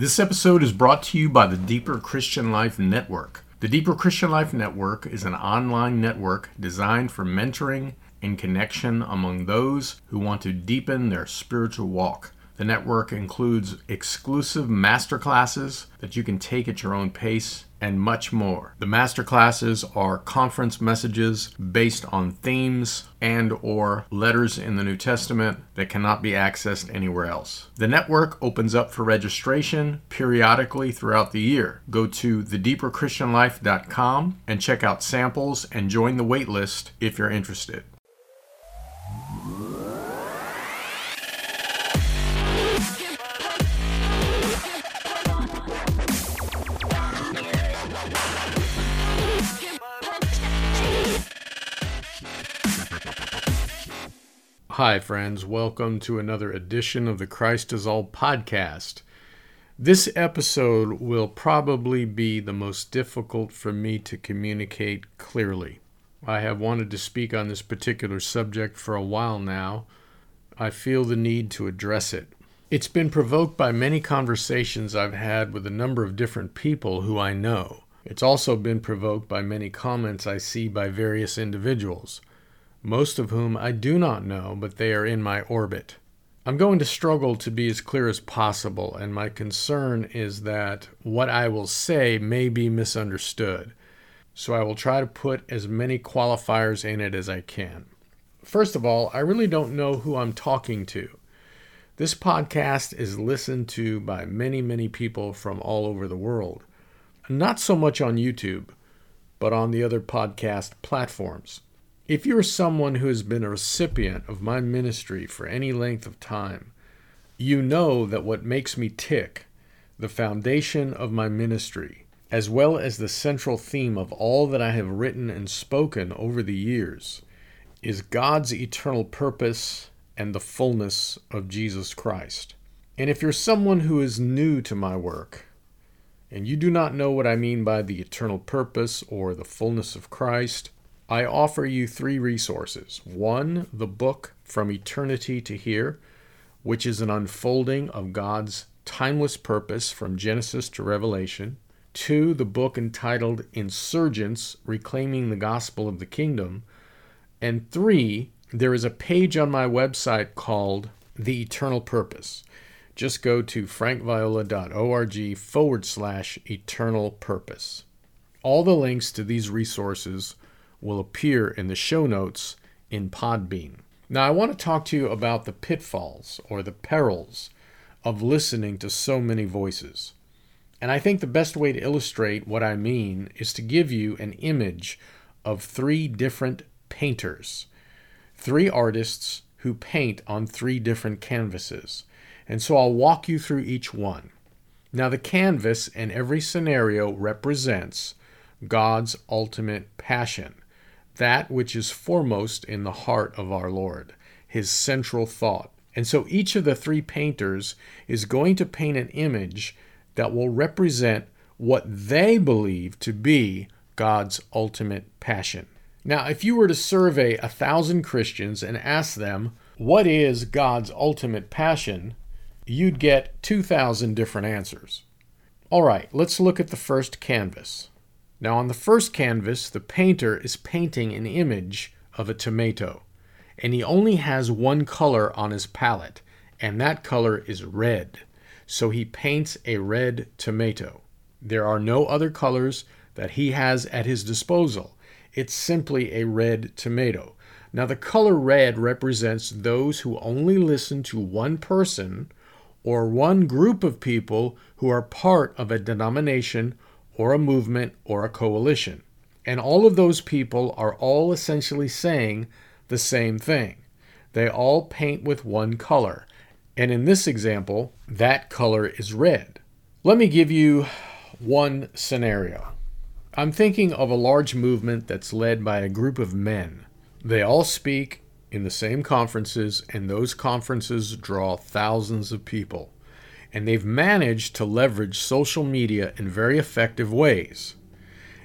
This episode is brought to you by the Deeper Christian Life Network. The Deeper Christian Life Network is an online network designed for mentoring and connection among those who want to deepen their spiritual walk. The network includes exclusive masterclasses that you can take at your own pace and much more. The masterclasses are conference messages based on themes and or letters in the New Testament that cannot be accessed anywhere else. The network opens up for registration periodically throughout the year. Go to thedeeperchristianlife.com and check out samples and join the waitlist if you're interested. Hi, friends. Welcome to another edition of the Christ is All podcast. This episode will probably be the most difficult for me to communicate clearly. I have wanted to speak on this particular subject for a while now. I feel the need to address it. It's been provoked by many conversations I've had with a number of different people who I know. It's also been provoked by many comments I see by various individuals most of whom I do not know, but they are in my orbit. I'm going to struggle to be as clear as possible, and my concern is that what I will say may be misunderstood. So I will try to put as many qualifiers in it as I can. First of all, I really don't know who I'm talking to. This podcast is listened to by many, many people from all over the world. Not so much on YouTube, but on the other podcast platforms. If you're someone who has been a recipient of my ministry for any length of time, you know that what makes me tick, the foundation of my ministry, as well as the central theme of all that I have written and spoken over the years, is God's eternal purpose and the fullness of Jesus Christ. And if you're someone who is new to my work, and you do not know what I mean by the eternal purpose or the fullness of Christ, I offer you three resources. One, the book From Eternity to Here, which is an unfolding of God's timeless purpose from Genesis to Revelation. Two, the book entitled Insurgence Reclaiming the Gospel of the Kingdom. And three, there is a page on my website called The Eternal Purpose. Just go to frankviola.org forward slash eternal purpose. All the links to these resources will appear in the show notes in Podbean. Now, I want to talk to you about the pitfalls or the perils of listening to so many voices. And I think the best way to illustrate what I mean is to give you an image of three different painters, three artists who paint on three different canvases. And so I'll walk you through each one. Now, the canvas in every scenario represents God's ultimate passion that which is foremost in the heart of our Lord, his central thought. And so each of the three painters is going to paint an image that will represent what they believe to be God's ultimate passion. Now, if you were to survey a thousand Christians and ask them, what is God's ultimate passion? You'd get 2,000 different answers. All right, let's look at the first canvas. Now, on the first canvas, the painter is painting an image of a tomato, and he only has one color on his palette, and that color is red. So he paints a red tomato. There are no other colors that he has at his disposal. It's simply a red tomato. Now, the color red represents those who only listen to one person or one group of people who are part of a denomination or a movement or a coalition. And all of those people are all essentially saying the same thing. They all paint with one color. And in this example, that color is red. Let me give you one scenario. I'm thinking of a large movement that's led by a group of men. They all speak in the same conferences, and those conferences draw thousands of people and they've managed to leverage social media in very effective ways.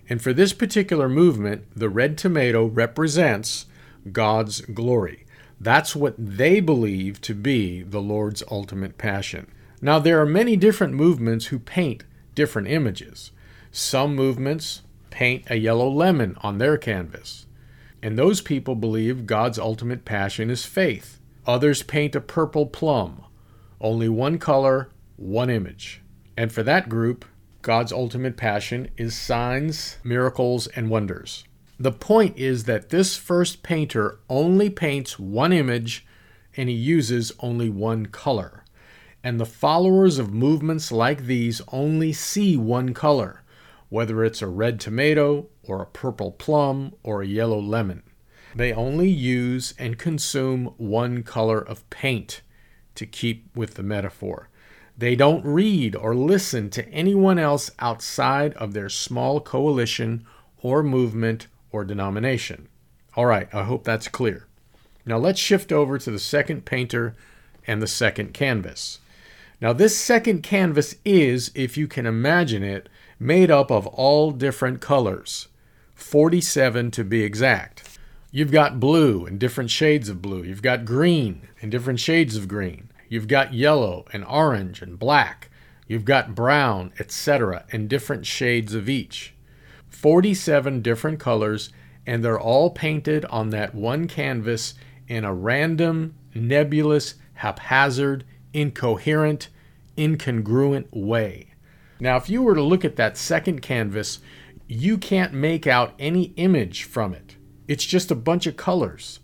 And for this particular movement, the red tomato represents God's glory. That's what they believe to be the Lord's ultimate passion. Now, there are many different movements who paint different images. Some movements paint a yellow lemon on their canvas. And those people believe God's ultimate passion is faith. Others paint a purple plum, only one color, one image. And for that group, God's ultimate passion is signs, miracles, and wonders. The point is that this first painter only paints one image and he uses only one color. And the followers of movements like these only see one color, whether it's a red tomato or a purple plum or a yellow lemon. They only use and consume one color of paint to keep with the metaphor. They don't read or listen to anyone else outside of their small coalition or movement or denomination. All right, I hope that's clear. Now let's shift over to the second painter and the second canvas. Now, this second canvas is, if you can imagine it, made up of all different colors, 47 to be exact. You've got blue and different shades of blue. You've got green and different shades of green. You've got yellow and orange and black. You've got brown, etc., and different shades of each. 47 different colors, and they're all painted on that one canvas in a random, nebulous, haphazard, incoherent, incongruent way. Now, if you were to look at that second canvas, you can't make out any image from it. It's just a bunch of colors,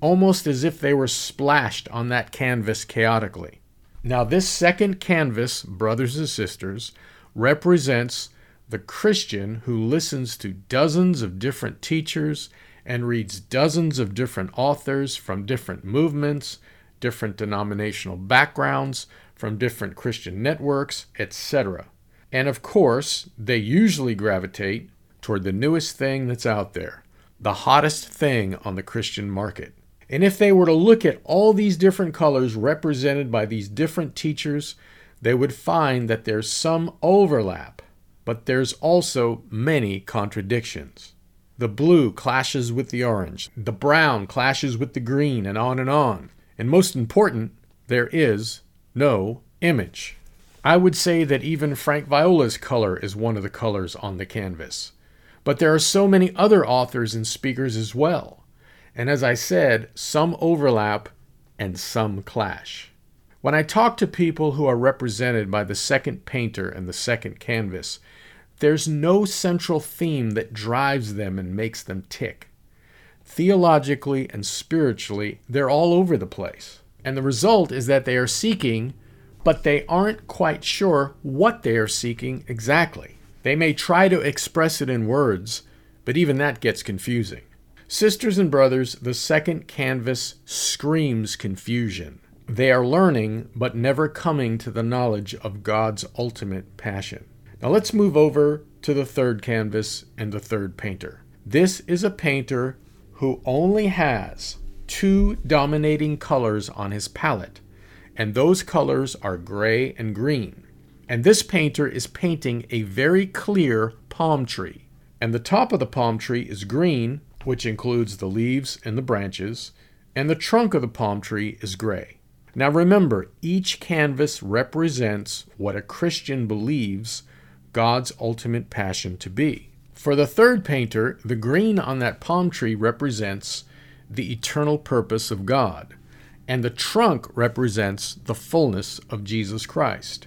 almost as if they were splashed on that canvas chaotically. Now, this second canvas, brothers and sisters, represents the Christian who listens to dozens of different teachers and reads dozens of different authors from different movements, different denominational backgrounds, from different Christian networks, etc. And of course, they usually gravitate toward the newest thing that's out there the hottest thing on the Christian market. And if they were to look at all these different colors represented by these different teachers, they would find that there's some overlap, but there's also many contradictions. The blue clashes with the orange, the brown clashes with the green, and on and on. And most important, there is no image. I would say that even Frank Viola's color is one of the colors on the canvas. But there are so many other authors and speakers as well. And as I said, some overlap and some clash. When I talk to people who are represented by the second painter and the second canvas, there's no central theme that drives them and makes them tick. Theologically and spiritually, they're all over the place. And the result is that they are seeking, but they aren't quite sure what they are seeking exactly. They may try to express it in words, but even that gets confusing. Sisters and brothers, the second canvas screams confusion. They are learning, but never coming to the knowledge of God's ultimate passion. Now let's move over to the third canvas and the third painter. This is a painter who only has two dominating colors on his palette, and those colors are gray and green. And this painter is painting a very clear palm tree. And the top of the palm tree is green, which includes the leaves and the branches, and the trunk of the palm tree is gray. Now remember, each canvas represents what a Christian believes God's ultimate passion to be. For the third painter, the green on that palm tree represents the eternal purpose of God, and the trunk represents the fullness of Jesus Christ.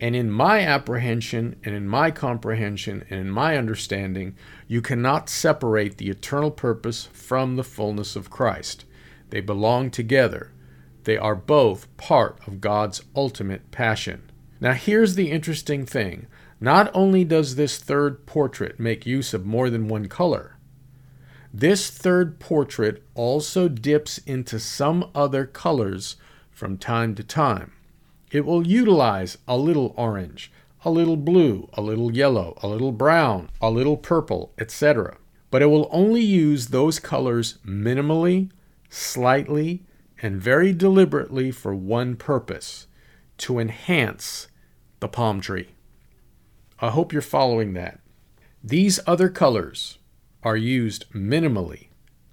And in my apprehension and in my comprehension and in my understanding, you cannot separate the eternal purpose from the fullness of Christ. They belong together. They are both part of God's ultimate passion. Now, here's the interesting thing not only does this third portrait make use of more than one color, this third portrait also dips into some other colors from time to time. It will utilize a little orange, a little blue, a little yellow, a little brown, a little purple, etc. But it will only use those colors minimally, slightly, and very deliberately for one purpose to enhance the palm tree. I hope you're following that. These other colors are used minimally,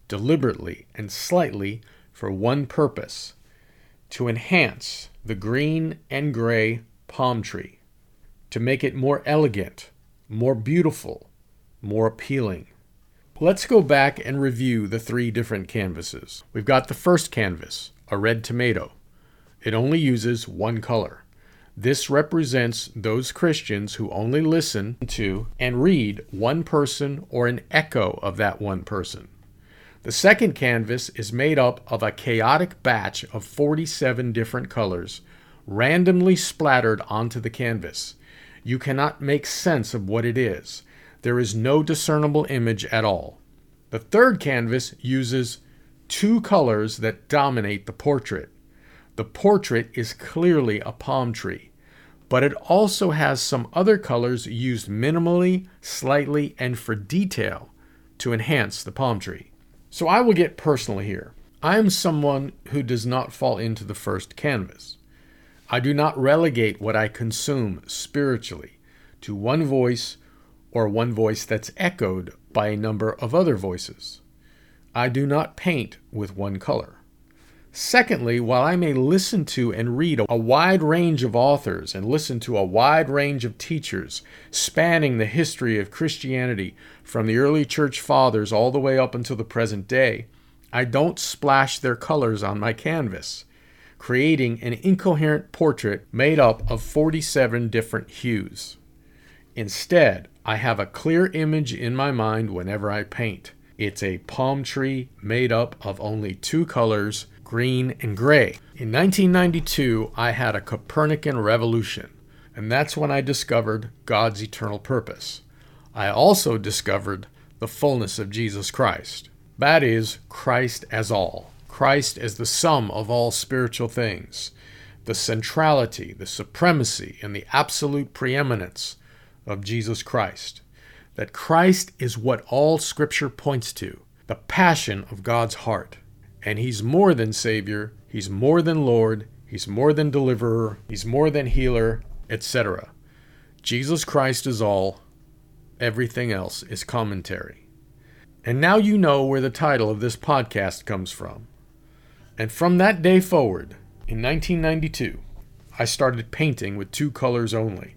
deliberately, and slightly for one purpose to enhance the green and gray palm tree, to make it more elegant, more beautiful, more appealing. Let's go back and review the three different canvases. We've got the first canvas, a red tomato. It only uses one color. This represents those Christians who only listen to and read one person or an echo of that one person. The second canvas is made up of a chaotic batch of 47 different colors, randomly splattered onto the canvas. You cannot make sense of what it is. There is no discernible image at all. The third canvas uses two colors that dominate the portrait. The portrait is clearly a palm tree, but it also has some other colors used minimally, slightly, and for detail to enhance the palm tree. So I will get personal here. I am someone who does not fall into the first canvas. I do not relegate what I consume spiritually to one voice or one voice that's echoed by a number of other voices. I do not paint with one color. Secondly, while I may listen to and read a wide range of authors and listen to a wide range of teachers spanning the history of Christianity from the early church fathers all the way up until the present day, I don't splash their colors on my canvas, creating an incoherent portrait made up of 47 different hues. Instead, I have a clear image in my mind whenever I paint. It's a palm tree made up of only two colors, green and gray. In 1992, I had a Copernican revolution, and that's when I discovered God's eternal purpose. I also discovered the fullness of Jesus Christ. That is, Christ as all. Christ as the sum of all spiritual things, the centrality, the supremacy, and the absolute preeminence of Jesus Christ. That Christ is what all Scripture points to, the passion of God's heart. And He's more than Savior, He's more than Lord, He's more than deliverer, He's more than healer, etc. Jesus Christ is all, everything else is commentary. And now you know where the title of this podcast comes from. And from that day forward, in 1992, I started painting with two colors only.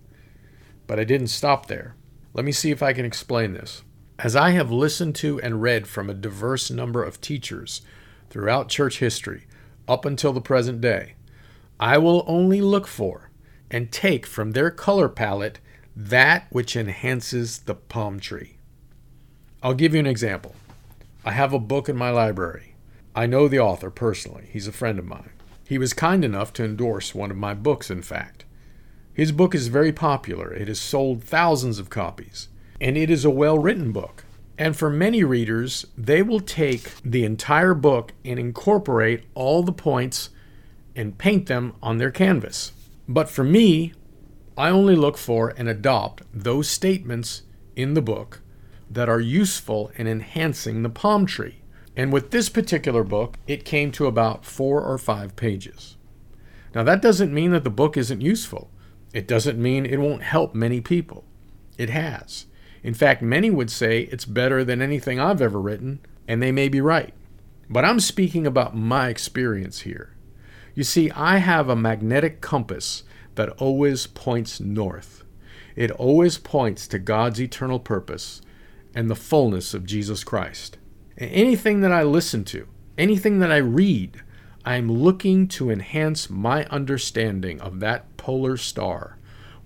But I didn't stop there. Let me see if I can explain this. As I have listened to and read from a diverse number of teachers throughout church history up until the present day, I will only look for and take from their color palette that which enhances the palm tree. I'll give you an example. I have a book in my library. I know the author personally, he's a friend of mine. He was kind enough to endorse one of my books, in fact. His book is very popular. It has sold thousands of copies, and it is a well written book. And for many readers, they will take the entire book and incorporate all the points and paint them on their canvas. But for me, I only look for and adopt those statements in the book that are useful in enhancing the palm tree. And with this particular book, it came to about four or five pages. Now, that doesn't mean that the book isn't useful. It doesn't mean it won't help many people. It has. In fact, many would say it's better than anything I've ever written, and they may be right. But I'm speaking about my experience here. You see, I have a magnetic compass that always points north. It always points to God's eternal purpose and the fullness of Jesus Christ. Anything that I listen to, anything that I read, I'm looking to enhance my understanding of that polar star,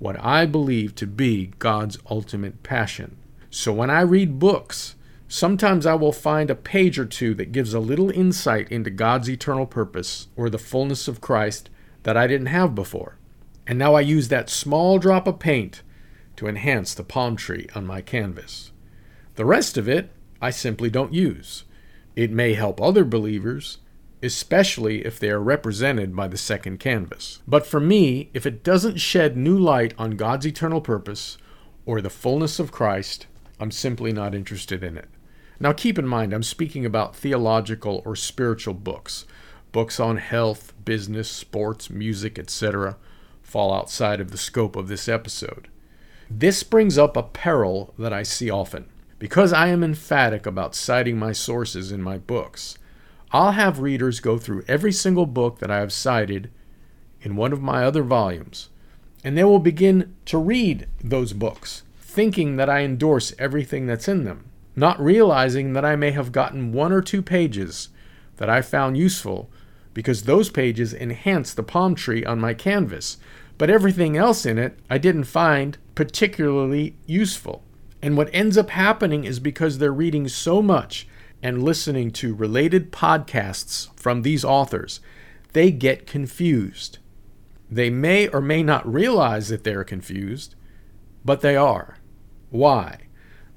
what I believe to be God's ultimate passion. So when I read books, sometimes I will find a page or two that gives a little insight into God's eternal purpose or the fullness of Christ that I didn't have before. And now I use that small drop of paint to enhance the palm tree on my canvas. The rest of it I simply don't use. It may help other believers, especially if they are represented by the second canvas. But for me, if it doesn't shed new light on God's eternal purpose or the fullness of Christ, I'm simply not interested in it. Now keep in mind, I'm speaking about theological or spiritual books. Books on health, business, sports, music, etc. fall outside of the scope of this episode. This brings up a peril that I see often. Because I am emphatic about citing my sources in my books, I'll have readers go through every single book that I have cited in one of my other volumes, and they will begin to read those books, thinking that I endorse everything that's in them, not realizing that I may have gotten one or two pages that I found useful because those pages enhance the palm tree on my canvas, but everything else in it I didn't find particularly useful. And what ends up happening is because they're reading so much and listening to related podcasts from these authors, they get confused. They may or may not realize that they're confused, but they are. Why?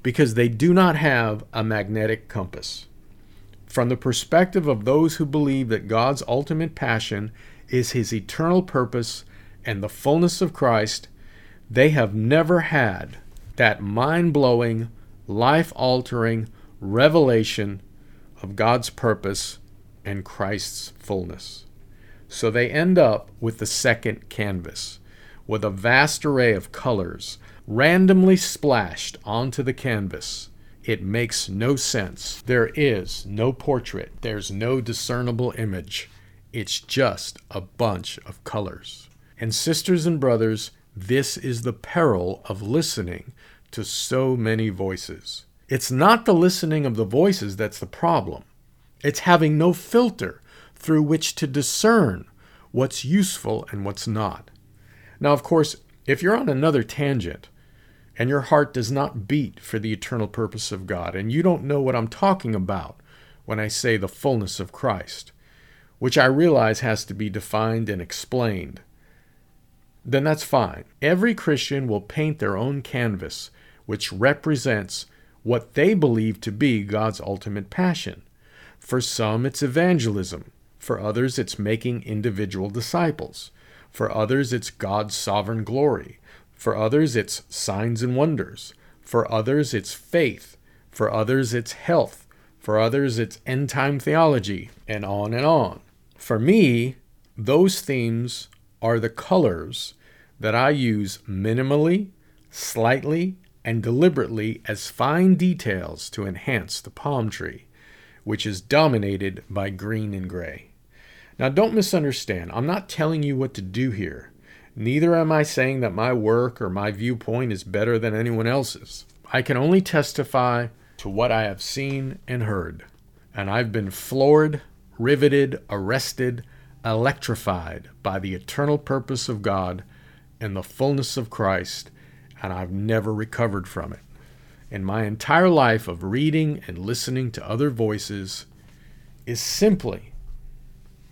Because they do not have a magnetic compass. From the perspective of those who believe that God's ultimate passion is his eternal purpose and the fullness of Christ, they have never had that mind blowing, life altering revelation of God's purpose and Christ's fullness. So they end up with the second canvas, with a vast array of colors randomly splashed onto the canvas. It makes no sense. There is no portrait, there's no discernible image. It's just a bunch of colors. And, sisters and brothers, this is the peril of listening to so many voices. It's not the listening of the voices that's the problem, it's having no filter through which to discern what's useful and what's not. Now, of course, if you're on another tangent and your heart does not beat for the eternal purpose of God, and you don't know what I'm talking about when I say the fullness of Christ, which I realize has to be defined and explained, then that's fine. Every Christian will paint their own canvas which represents what they believe to be God's ultimate passion. For some, it's evangelism. For others, it's making individual disciples. For others, it's God's sovereign glory. For others, it's signs and wonders. For others, it's faith. For others, it's health. For others, it's end time theology, and on and on. For me, those themes are the colors that I use minimally, slightly, and deliberately as fine details to enhance the palm tree, which is dominated by green and gray. Now, don't misunderstand. I'm not telling you what to do here. Neither am I saying that my work or my viewpoint is better than anyone else's. I can only testify to what I have seen and heard. And I've been floored, riveted, arrested, electrified by the eternal purpose of God and the fullness of Christ and I've never recovered from it. And my entire life of reading and listening to other voices is simply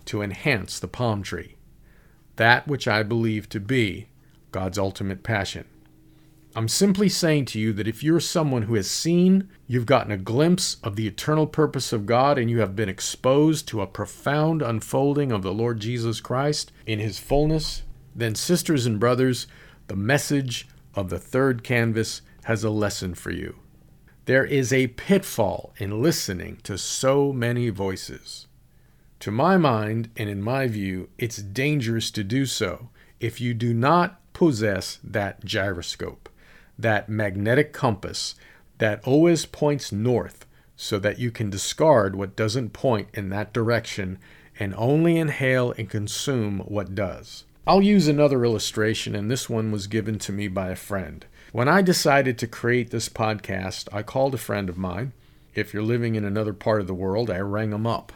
to enhance the palm tree, that which I believe to be God's ultimate passion. I'm simply saying to you that if you're someone who has seen, you've gotten a glimpse of the eternal purpose of God, and you have been exposed to a profound unfolding of the Lord Jesus Christ in His fullness, then, sisters and brothers, the message of the third canvas has a lesson for you. There is a pitfall in listening to so many voices. To my mind, and in my view, it's dangerous to do so if you do not possess that gyroscope, that magnetic compass that always points north so that you can discard what doesn't point in that direction and only inhale and consume what does. I'll use another illustration, and this one was given to me by a friend. When I decided to create this podcast, I called a friend of mine. If you're living in another part of the world, I rang him up.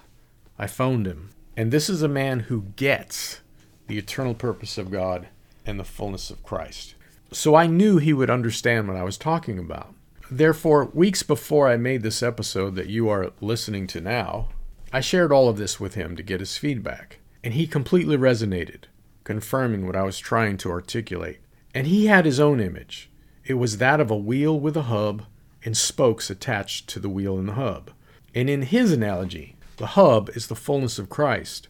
I phoned him. And this is a man who gets the eternal purpose of God and the fullness of Christ. So I knew he would understand what I was talking about. Therefore, weeks before I made this episode that you are listening to now, I shared all of this with him to get his feedback. And he completely resonated confirming what I was trying to articulate. And he had his own image. It was that of a wheel with a hub and spokes attached to the wheel and the hub. And in his analogy, the hub is the fullness of Christ,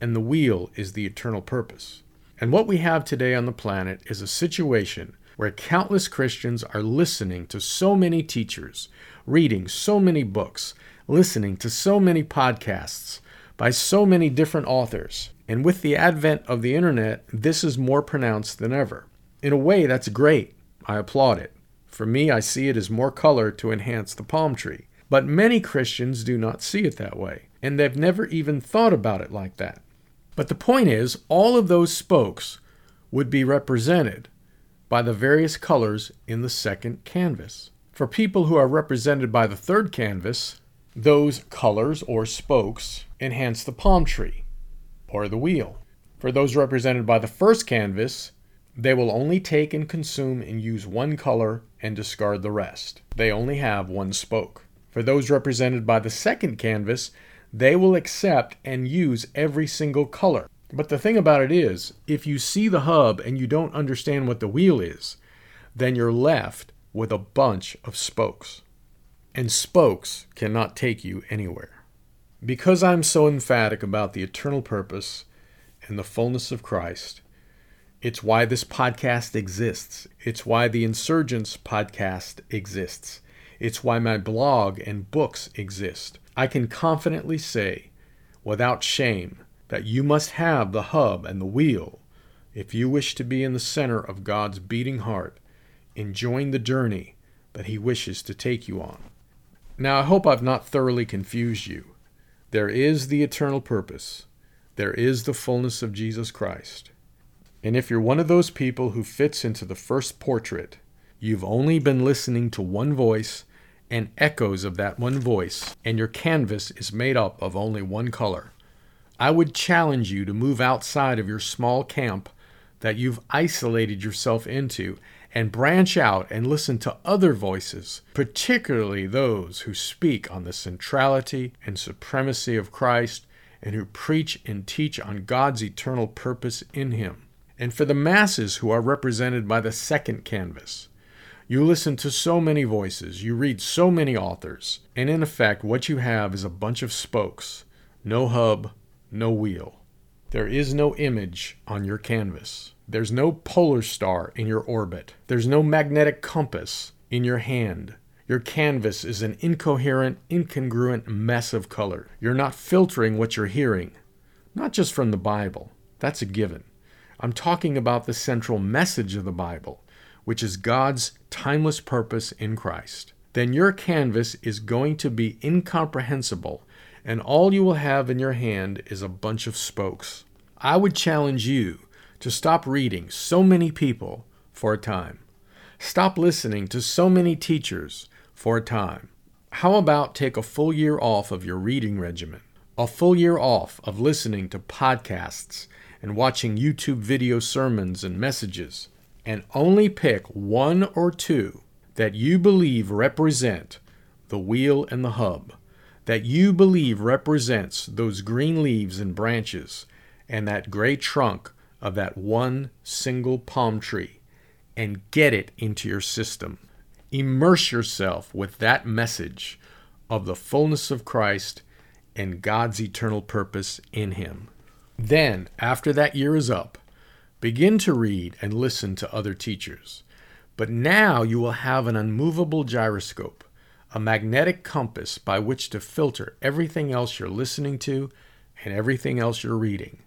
and the wheel is the eternal purpose. And what we have today on the planet is a situation where countless Christians are listening to so many teachers, reading so many books, listening to so many podcasts by so many different authors, and with the advent of the internet, this is more pronounced than ever. In a way, that's great. I applaud it. For me, I see it as more color to enhance the palm tree. But many Christians do not see it that way. and they've never even thought about it like that. But the point is, all of those spokes would be represented by the various colors in the second canvas. For people who are represented by the third canvas, those colors or spokes enhance the palm tree or the wheel. For those represented by the first canvas, they will only take and consume and use one color and discard the rest. They only have one spoke. For those represented by the second canvas, they will accept and use every single color. But the thing about it is, if you see the hub and you don't understand what the wheel is, then you're left with a bunch of spokes. And spokes cannot take you anywhere. Because I'm so emphatic about the eternal purpose and the fullness of Christ. It's why this podcast exists. It's why the Insurgence podcast exists. It's why my blog and books exist. I can confidently say, without shame, that you must have the hub and the wheel if you wish to be in the center of God's beating heart, enjoying the journey that He wishes to take you on. Now, I hope I've not thoroughly confused you. There is the eternal purpose there is the fullness of Jesus Christ. And if you're one of those people who fits into the first portrait, you've only been listening to one voice and echoes of that one voice, and your canvas is made up of only one color. I would challenge you to move outside of your small camp that you've isolated yourself into and branch out and listen to other voices, particularly those who speak on the centrality and supremacy of Christ and who preach and teach on God's eternal purpose in Him. And for the masses who are represented by the second canvas, you listen to so many voices, you read so many authors, and in effect, what you have is a bunch of spokes, no hub, no wheel. There is no image on your canvas. There's no polar star in your orbit. There's no magnetic compass in your hand. Your canvas is an incoherent, incongruent mess of color. You're not filtering what you're hearing, not just from the Bible. That's a given. I'm talking about the central message of the Bible, which is God's timeless purpose in Christ. Then your canvas is going to be incomprehensible, and all you will have in your hand is a bunch of spokes. I would challenge you to stop reading so many people for a time. Stop listening to so many teachers for a time. How about take a full year off of your reading regimen? A full year off of listening to podcasts and watching YouTube video sermons and messages, and only pick one or two that you believe represent the wheel and the hub, that you believe represents those green leaves and branches and that gray trunk of that one single palm tree, and get it into your system. Immerse yourself with that message of the fullness of Christ and God's eternal purpose in Him. Then, after that year is up, begin to read and listen to other teachers. But now you will have an unmovable gyroscope, a magnetic compass by which to filter everything else you're listening to and everything else you're reading.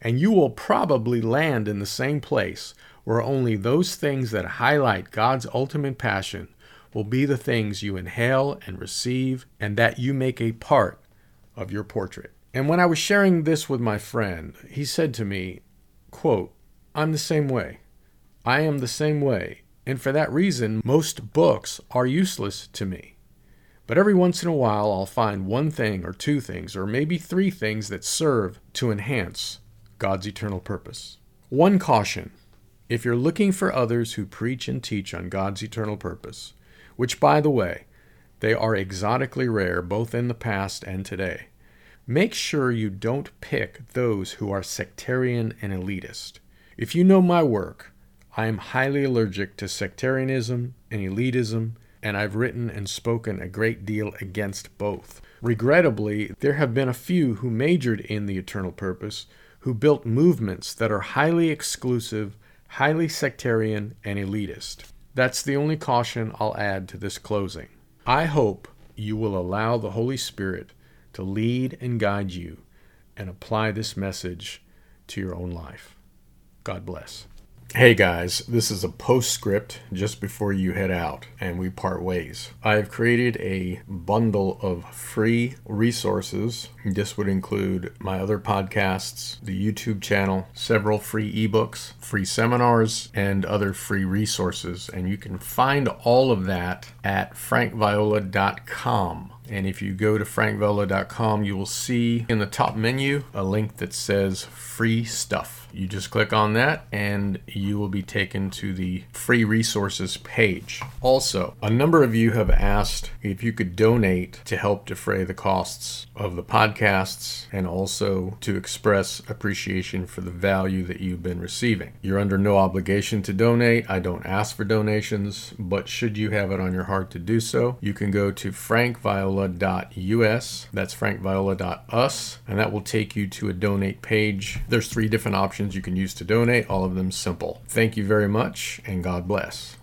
And you will probably land in the same place where only those things that highlight God's ultimate passion will be the things you inhale and receive, and that you make a part of your portrait. And when I was sharing this with my friend, he said to me, quote, I'm the same way. I am the same way, and for that reason, most books are useless to me. But every once in a while, I'll find one thing or two things, or maybe three things that serve to enhance God's eternal purpose. One caution if you're looking for others who preach and teach on God's eternal purpose, which, by the way, they are exotically rare both in the past and today, make sure you don't pick those who are sectarian and elitist. If you know my work, I am highly allergic to sectarianism and elitism, and I've written and spoken a great deal against both. Regrettably, there have been a few who majored in the eternal purpose who built movements that are highly exclusive highly sectarian, and elitist. That's the only caution I'll add to this closing. I hope you will allow the Holy Spirit to lead and guide you and apply this message to your own life. God bless. Hey guys, this is a postscript just before you head out and we part ways. I have created a bundle of free resources. This would include my other podcasts, the YouTube channel, several free ebooks, free seminars, and other free resources. And you can find all of that at frankviola.com. And if you go to frankviola.com, you will see in the top menu a link that says free stuff. You just click on that and you will be taken to the free resources page. Also, a number of you have asked if you could donate to help defray the costs of the podcasts and also to express appreciation for the value that you've been receiving. You're under no obligation to donate. I don't ask for donations, but should you have it on your heart to do so, you can go to frankviola.us. That's frankviola.us, and that will take you to a donate page. There's three different options you can use to donate, all of them simple. Thank you very much, and God bless.